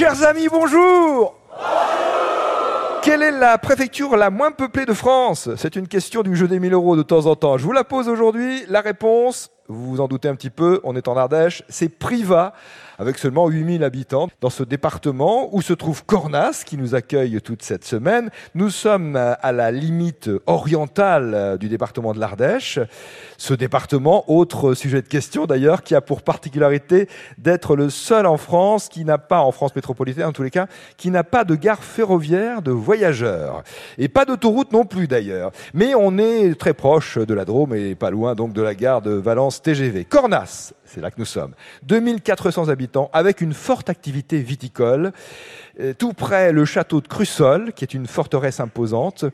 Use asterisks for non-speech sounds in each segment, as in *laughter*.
Chers amis, bonjour quelle est la préfecture la moins peuplée de France? C'est une question du jeu des 1000 euros de temps en temps. Je vous la pose aujourd'hui. La réponse, vous vous en doutez un petit peu, on est en Ardèche, c'est Priva avec seulement 8000 habitants. Dans ce département où se trouve Cornas, qui nous accueille toute cette semaine, nous sommes à la limite orientale du département de l'Ardèche. Ce département, autre sujet de question d'ailleurs, qui a pour particularité d'être le seul en France qui n'a pas, en France métropolitaine en tous les cas, qui n'a pas de gare ferroviaire de voyageurs. Et pas d'autoroute non plus d'ailleurs. Mais on est très proche de la Drôme et pas loin donc de la gare de Valence TGV. Cornas, c'est là que nous sommes. 2400 habitants avec une forte activité viticole. Euh, tout près le château de Crussol, qui est une forteresse imposante,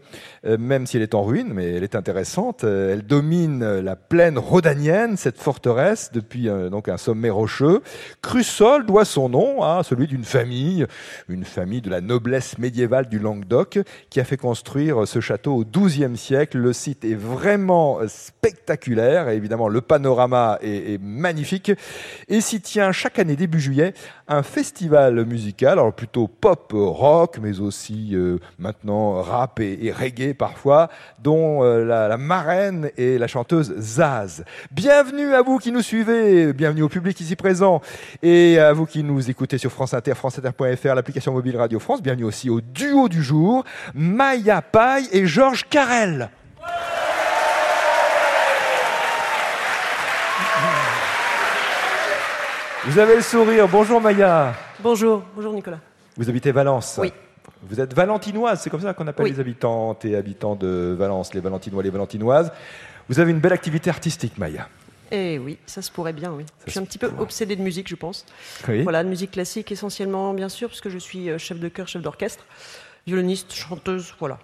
euh, même si elle est en ruine, mais elle est intéressante. Euh, elle domine la plaine rhodanienne, cette forteresse, depuis donc un sommet rocheux. Crussol doit son nom à celui d'une famille, une famille de la noblesse médiévale du Languedoc, qui a fait construire ce château au XIIe siècle. Le site est vraiment spectaculaire, et évidemment le panorama est, est magnifique, et s'y tient chaque année début juillet un festival musical, alors plutôt pop rock, mais aussi euh, maintenant rap et, reggae parfois, dont euh, la, marraine est la chanteuse Zaz. Bienvenue à vous qui nous suivez, bienvenue au public ici présent, et à vous qui nous écoutez sur France Inter, franceinter.fr, l'application mobile Radio France. Bienvenue aussi au duo du jour, Maya Paille et Georges Carrel. Vous avez le sourire. Bonjour Maya. Bonjour, bonjour Nicolas. Vous habitez Valence Oui. Vous êtes valentinoise, c'est comme ça qu'on appelle les habitantes et habitants de Valence, les valentinois, les valentinoises. Vous avez une belle activité artistique, Maya. Eh oui, ça se pourrait bien, oui. je suis un petit peu obsédée de musique, je pense. Oui. Voilà, de musique classique essentiellement, bien sûr, puisque je suis euh, chef de chœur, chef d'orchestre, violoniste, chanteuse, voilà.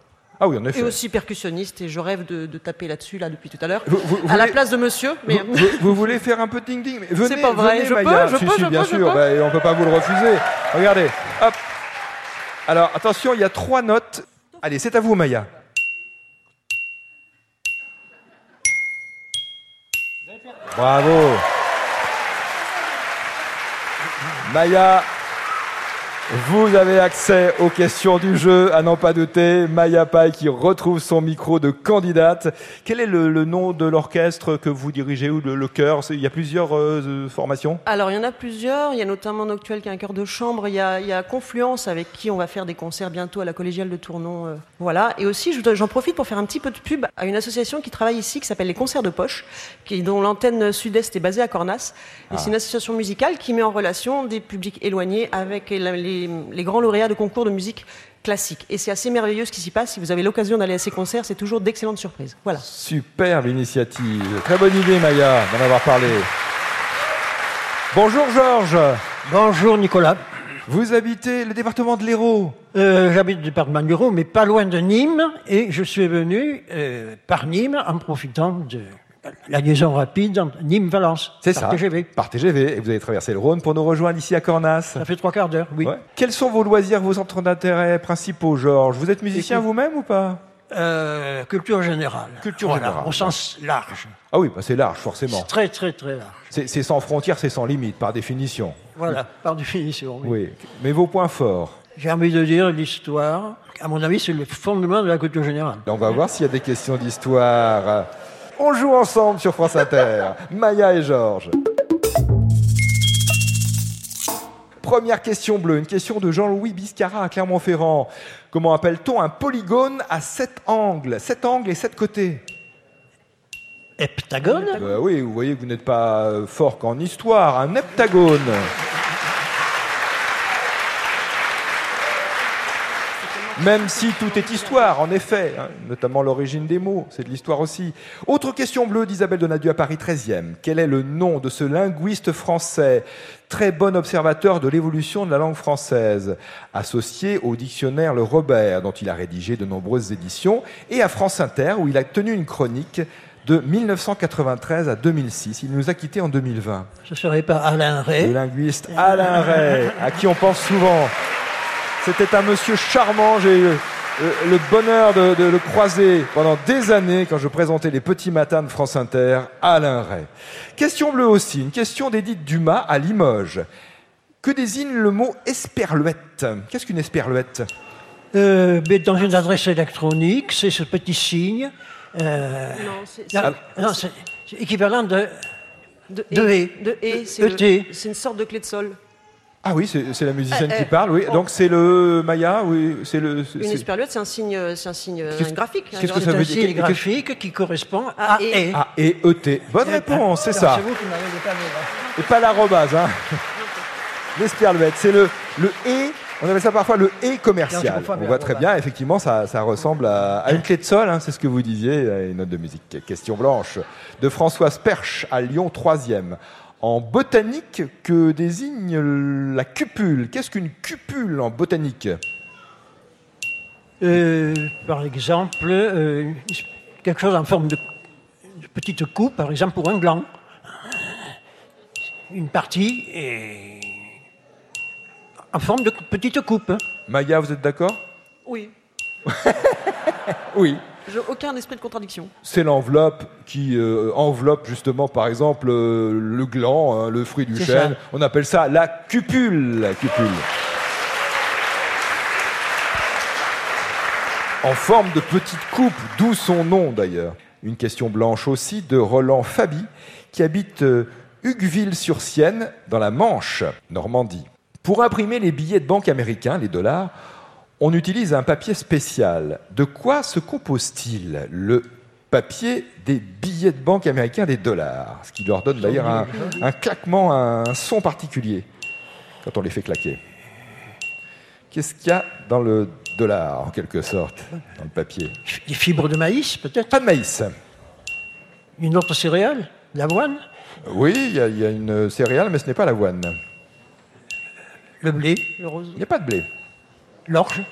Ah oui, en effet. Et aussi percussionniste, et je rêve de, taper là-dessus, là, depuis tout à l'heure. à la place de monsieur. Mais... Vous, voulez faire un peu de ding-ding C'est pas vrai, je, peux, je, peux, je bien sûr, bah, on ne peut pas vous le refuser. Regardez, hop. Alors, attention, il y a trois notes. Allez, c'est à vous, Maya. Bravo. Maya, vous avez accès aux questions du jeu, à n'en pas douter. Maya Pai qui retrouve son micro de candidate. Quel est le, nom de l'orchestre que vous dirigez ou le, le chœur? Il y a plusieurs euh, formations Alors, il y en a plusieurs. Il y a notamment Noctuel qui est un chœur de chambre. Il y, a, Confluence avec qui on va faire des concerts bientôt à la collégiale de Tournon. Euh, voilà. Et aussi, j'en profite pour faire un petit peu de pub à une association qui travaille ici qui s'appelle les Concerts de Poche, qui, dont l'antenne sud-est est basée à Cornas. Et c'est ah. une association musicale qui met en relation des publics éloignés avec les les, grands lauréats de concours de musique classique. Et c'est assez merveilleux ce qui s'y passe. Si vous avez l'occasion d'aller à ces concerts, c'est toujours d'excellentes surprises. Voilà. Superbe initiative. Très bonne idée, Maya, d'en avoir parlé. Bonjour, Georges. Bonjour, Nicolas. Vous habitez le département de l'Hérault euh, J'habite le département de l'Hérault, mais pas loin de Nîmes. Et je suis venu euh, par Nîmes en profitant de la liaison rapide Nîmes-Valence. C'est ça. TGV. Par TGV. Et vous avez traversé le Rhône pour nous rejoindre ici à Cornas. Ça fait trois quarts d'heure, oui. Quels sont vos loisirs, vos centres d'intérêt principaux, Georges? Vous êtes musicien vous-même ou pas? Euh, Culture générale. Culture générale. Au sens large. Ah oui, bah c'est large, forcément. très, très, très large. C'est sans frontières, c'est sans limite, par définition. Voilà, par définition, oui. oui. Mais vos points forts? J'ai envie de dire l'histoire. À mon avis, c'est le fondement de la culture générale. On va voir s'il y a des questions d'histoire. On joue ensemble sur France Inter. Maya et Georges. Première question bleue, une question de Jean-Louis Biscara à Clermont-Ferrand. Comment appelle-t-on un polygone à sept angles? Sept angles et sept côtés Heptagone? Bah Oui, vous voyez que vous n'êtes pas fort qu'en histoire. Un heptagone. Même si tout est histoire, en effet, hein, notamment l'origine des mots, c'est de l'histoire aussi. Autre question bleue d'Isabelle Donadieu à Paris 13e. Quel est le nom de ce linguiste français, très bon observateur de l'évolution de la langue française, associé au dictionnaire Le Robert, dont il a rédigé de nombreuses éditions, et à France Inter, où il a tenu une chronique de 1993 à 2006. Il nous a quittés en 2020. Ce serait pas Alain Ray Le linguiste Alain Ray, à qui on pense souvent. C'était un monsieur charmant. J'ai eu euh, le bonheur de, le croiser pendant des années quand je présentais les petits matins de France Inter, Alain Ray. Question bleue aussi, une question d'Édith Dumas à Limoges. Que désigne le mot esperluette? Qu'est-ce qu'une esperluette? Euh, mais dans une adresse électronique, c'est ce petit signe. euh, Non, c'est équivalent de. de de et. et. De et, ET. le- c'est une sorte de clé de sol. Ah oui, c'est c'est la musicienne Euh, qui euh, parle, oui. oh. Donc c'est le Maya, oui, c'est le. c'est- Une c'est- esperluette, c'est un signe, c'est un signe euh, graphique. qu'est-ce que un ça C'est veut un dire- signe graphique qui correspond Ah, à et. et. Ah, et ET. Bonne réponse, c'est ça. C'est vous qui m'avez dépanné. Et pas l'arrobase, hein. L'esperluette, c'est le, le et, on appelle ça parfois le et commercial. On voit très l'arrobase. bien, effectivement, ça, ça ressemble à, à une clé de sol, hein, c'est ce que vous disiez, à une note de musique. Question blanche de Françoise Perche à Lyon 3e. En botanique, que désigne la cupule Qu'est-ce qu'une cupule en botanique Euh, par exemple, euh, quelque chose en forme de, de petite coupe, par exemple pour un gland. Une partie est en forme de petite coupe. Maya, vous êtes d'accord? Oui. *laughs* Oui. J'ai aucun esprit de contradiction. C'est l'enveloppe qui euh, enveloppe justement, par exemple, euh, le gland, hein, le fruit du chêne. ça. On appelle ça la cupule. La cupule. En forme de petite coupe, d'où son nom d'ailleurs. Une question blanche aussi de Roland Fabi, qui habite euh, Hugueville-sur-Sienne, dans la Manche, Normandie. Pour imprimer les billets de banque américains, les dollars, on utilise un papier spécial. De quoi se compose-t-il Le papier des billets de banque américains des dollars, ce qui leur donne d'ailleurs un, un claquement, un son particulier quand on les fait claquer. Qu'est-ce qu'il y a dans le dollar, en quelque sorte, dans le papier? Des fibres de maïs, peut-être? Pas de maïs. Une autre céréale? L'avoine? Oui, il y, a- il y a une céréale, mais ce n'est pas l'avoine. Le blé Le rose. Il n'y a pas de blé. L'orge.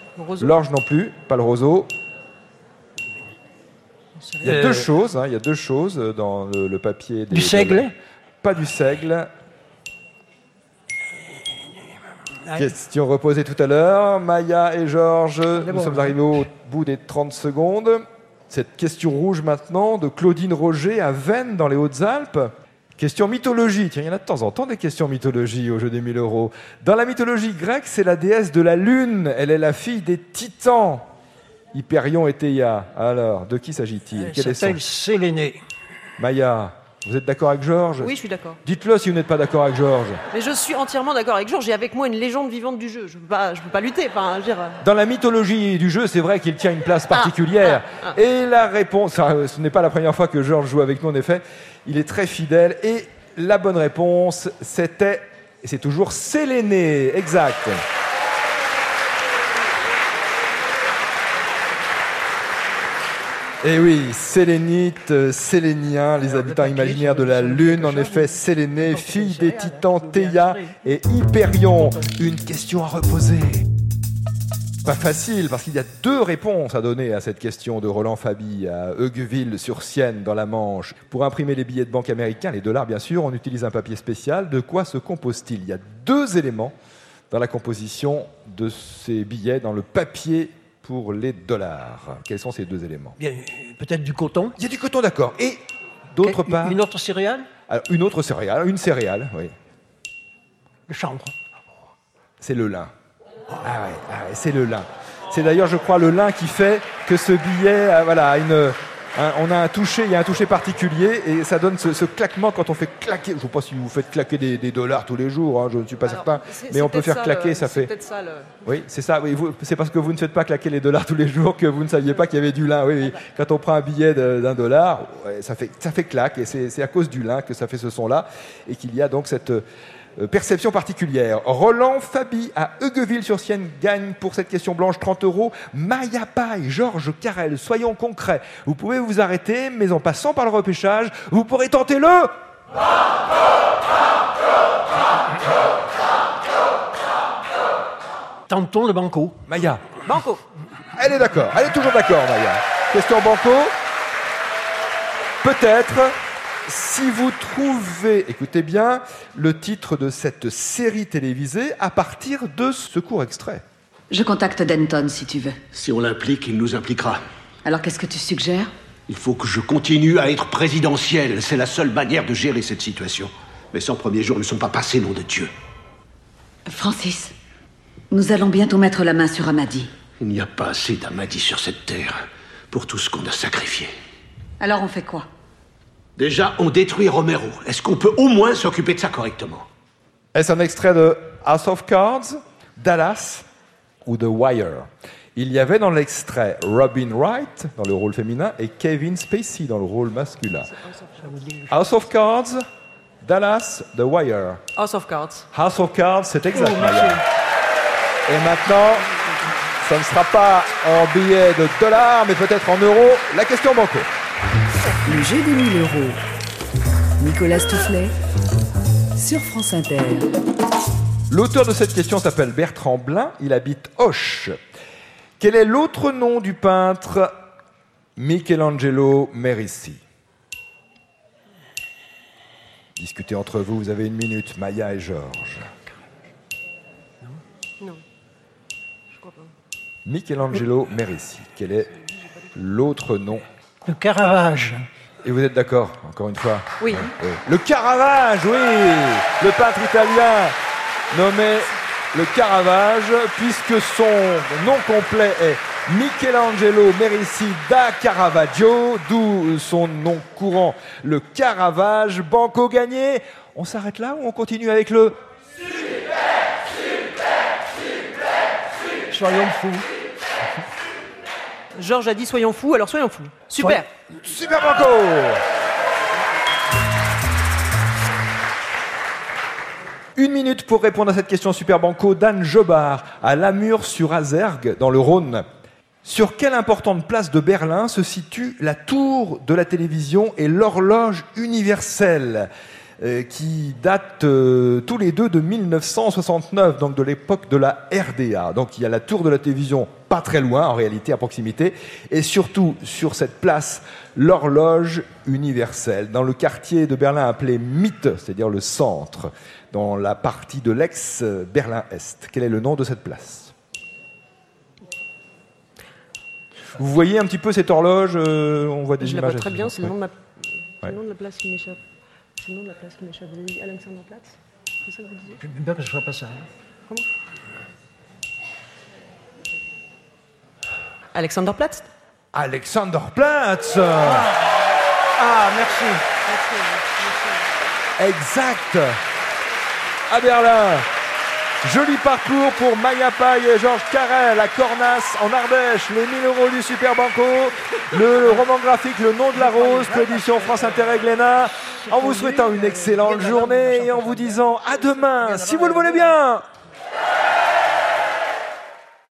L'orge non plus, pas le roseau. Il y a Euh, deux choses, hein, il y a deux choses dans le, le papier. Des Du seigle Pas du seigle. Ah, Question reposée tout à l'heure. Maya et Georges, nous bon. sommes arrivés au bout des 30 secondes. Cette question rouge maintenant de Claudine Roger à Vennes dans les Hautes-Alpes. Question mythologie. Tiens, il y en a de temps en temps des questions mythologie au jeu des 1000 euros. Dans la mythologie grecque, c'est la déesse de la lune. Elle est la fille des titans. Hyperion et Théia. Alors, de qui s'agit-il? Elle s'appelle Sélénée. Maya, vous êtes d'accord avec Georges Oui, je suis d'accord. Dites-le si vous n'êtes pas d'accord avec Georges. Mais je suis entièrement d'accord avec Georges. J'ai avec moi une légende vivante du jeu. Je ne peux, peux pas lutter. Enfin, je veux dire, euh, Dans la mythologie du jeu, c'est vrai qu'il tient une place particulière. ah, ah. Et la réponse, ça, ce n'est pas la première fois que Georges joue avec nous, en effet. Il est très fidèle. Et la bonne réponse, c'était, et c'est toujours Séléné. Exact. Et oui, sélénite, euh, sélénien, les habitants imaginaires de la Lune, en effet, Séléné, fille des titans Théia et Hyperion. Une question à reposer. Pas facile, parce qu'il y a deux réponses à donner à cette question de Roland Fabi à Hugueville-sur-Sienne, dans la Manche. Pour imprimer les billets de banque américains, les dollars bien sûr, on utilise un papier spécial. De quoi se compose-t-il? Il y a deux éléments dans la composition de ces billets, dans le papier pour les dollars. Quels sont ces deux éléments Bien, peut-être du coton. Il y a du coton, d'accord. Et d'autre part, Une autre céréale Alors, une autre céréale, une céréale, oui. Le chanvre. C'est le lin. Ah ouais, ah ouais, c'est le lin. C'est d'ailleurs, je crois, le lin qui fait que ce billet, voilà, a une, un- on a un toucher, il y a un toucher particulier et ça donne ce, ce claquement quand on fait claquer. Je ne sais pas si vous faites claquer des, des dollars tous les jours, hein, je ne suis pas alors, certain, mais on peut faire ça, claquer, le- ça fait. peut-être ça le. Oui, c'est ça. Oui, c'est parce que vous ne faites pas claquer les dollars tous les jours que vous ne saviez pas qu'il y avait du lin. Oui, oui. Quand on prend un billet d'un dollar, ça fait ça fait claque et c'est à cause du lin que ça fait ce son-là et qu'il y a donc cette euh, perception particulière. Roland Fabi à Hugueville-sur-Sienne gagne pour cette question blanche 30 euros. Maya Paille, Georges Carrel, soyons concrets. Vous pouvez vous arrêter, mais en passant par le repêchage, vous pourrez tenter le. Tentons le banco. Maya. Banco. Elle est d'accord. Elle est toujours d'accord, Maya. Question banco. Peut-être, si vous trouvez, écoutez bien, le titre de cette série télévisée à partir de ce court extrait. Je contacte Denton si tu veux. Si on l'implique, il nous impliquera. Alors qu'est-ce que tu suggères? Il faut que je continue à être présidentiel. C'est la seule manière de gérer cette situation. Mais 100 premiers jours ne sont pas passés, nom de Dieu. Francis, nous allons bientôt mettre la main sur Amadi. Il n'y a pas assez d'Amadi sur cette terre pour tout ce qu'on a sacrifié. Alors on fait quoi? Déjà, on détruit Romero. Est-ce qu'on peut au moins s'occuper de ça correctement? Est-ce un extrait de House of Cards, Dallas ou The Wire? Il y avait dans l'extrait Robin Wright dans le rôle féminin et Kevin Spacey dans le rôle masculin. House of Cards, Dallas, The Wire. House of Cards. House of Cards, c'est exact. Maya. Et maintenant, ça ne sera pas en billets de dollars, mais peut-être en euros. La question banco. Le jeu des 1000 euros. Nicolas Toufflet sur France Inter. L'auteur de cette question s'appelle Bertrand Blin, il habite Auch. Quel est l'autre nom du peintre Michelangelo Merisi? Discutez entre vous, vous avez une minute, Maya et Georges. Non. Je crois pas. Michelangelo Merisi, quel est l'autre nom Le Caravage. Et vous êtes d'accord, encore une fois Oui. Oui. Le Caravage, oui Le peintre italien nommé le Caravage, puisque son nom complet est Michelangelo Merisi da Caravaggio, d'où son nom courant, le Caravage. Banco gagné. On s'arrête là ou on continue avec le Soyons fous. Georges a dit soyons fous, alors soyons fous. Super. Super Banco Une minute pour répondre à cette question Super Banco d'Anne Jobard à Lamur-sur-Azergue, dans le Rhône. Sur quelle importante place de Berlin se situe la tour de la télévision et l'horloge universelle euh, qui datent euh, tous les deux de 1969, donc de l'époque de la RDA. Donc il y a la tour de la télévision pas très loin, en réalité, à proximité, et surtout sur cette place, l'horloge universelle, dans le quartier de Berlin appelé Mitte, c'est-à-dire le centre, dans la partie de l'ex-Berlin-Est. Quel est le nom de cette place? Vous voyez un petit peu cette horloge euh, On voit des Je la images. vois très bien, c'est le nom de ma... c'est Ouais. le nom de la place qui m'échappe. C'est le nom de la place qui m'échappe. Vous avez dit Alexanderplatz C'est ça que vous disiez? Je veux bien que je ne pas ça. hein. Alexanderplatz Alexanderplatz Ah, merci. Exact À Berlin Joli parcours pour Maya Paye et Georges Carrel à Cornas en Ardèche. Les 1000 euros du Super Banco. Le roman graphique Le nom de la rose, l'édition France Inter et Glénat. En vous souhaitant une excellente journée et en vous disant à demain, si vous le voulez bien